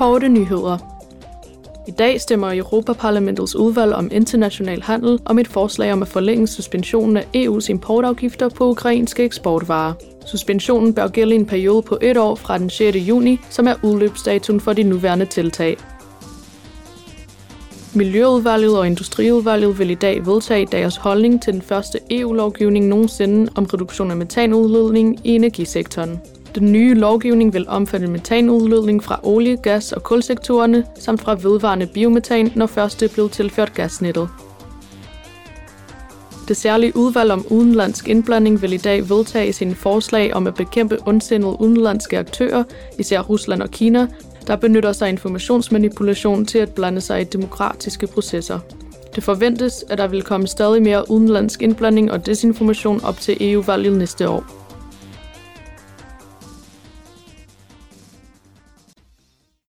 Korte nyheder. I dag stemmer Europaparlamentets udvalg om international handel om et forslag om at forlænge suspensionen af EU's importafgifter på ukrainske eksportvarer. Suspensionen bør gælde en periode på et år fra den 6. juni, som er udløbsdatoen for de nuværende tiltag. Miljøudvalget og Industriudvalget vil i dag vedtage deres holdning til den første EU-lovgivning nogensinde om reduktion af metanudledning i energisektoren. Den nye lovgivning vil omfatte metanudledning fra olie-, gas- og kulsektorerne, samt fra vedvarende biometan, når først det er blevet tilført gasnettet. Det særlige udvalg om udenlandsk indblanding vil i dag vedtage sine forslag om at bekæmpe ondsindede udenlandske aktører, især Rusland og Kina, der benytter sig af informationsmanipulation til at blande sig i demokratiske processer. Det forventes, at der vil komme stadig mere udenlandsk indblanding og desinformation op til EU-valget næste år.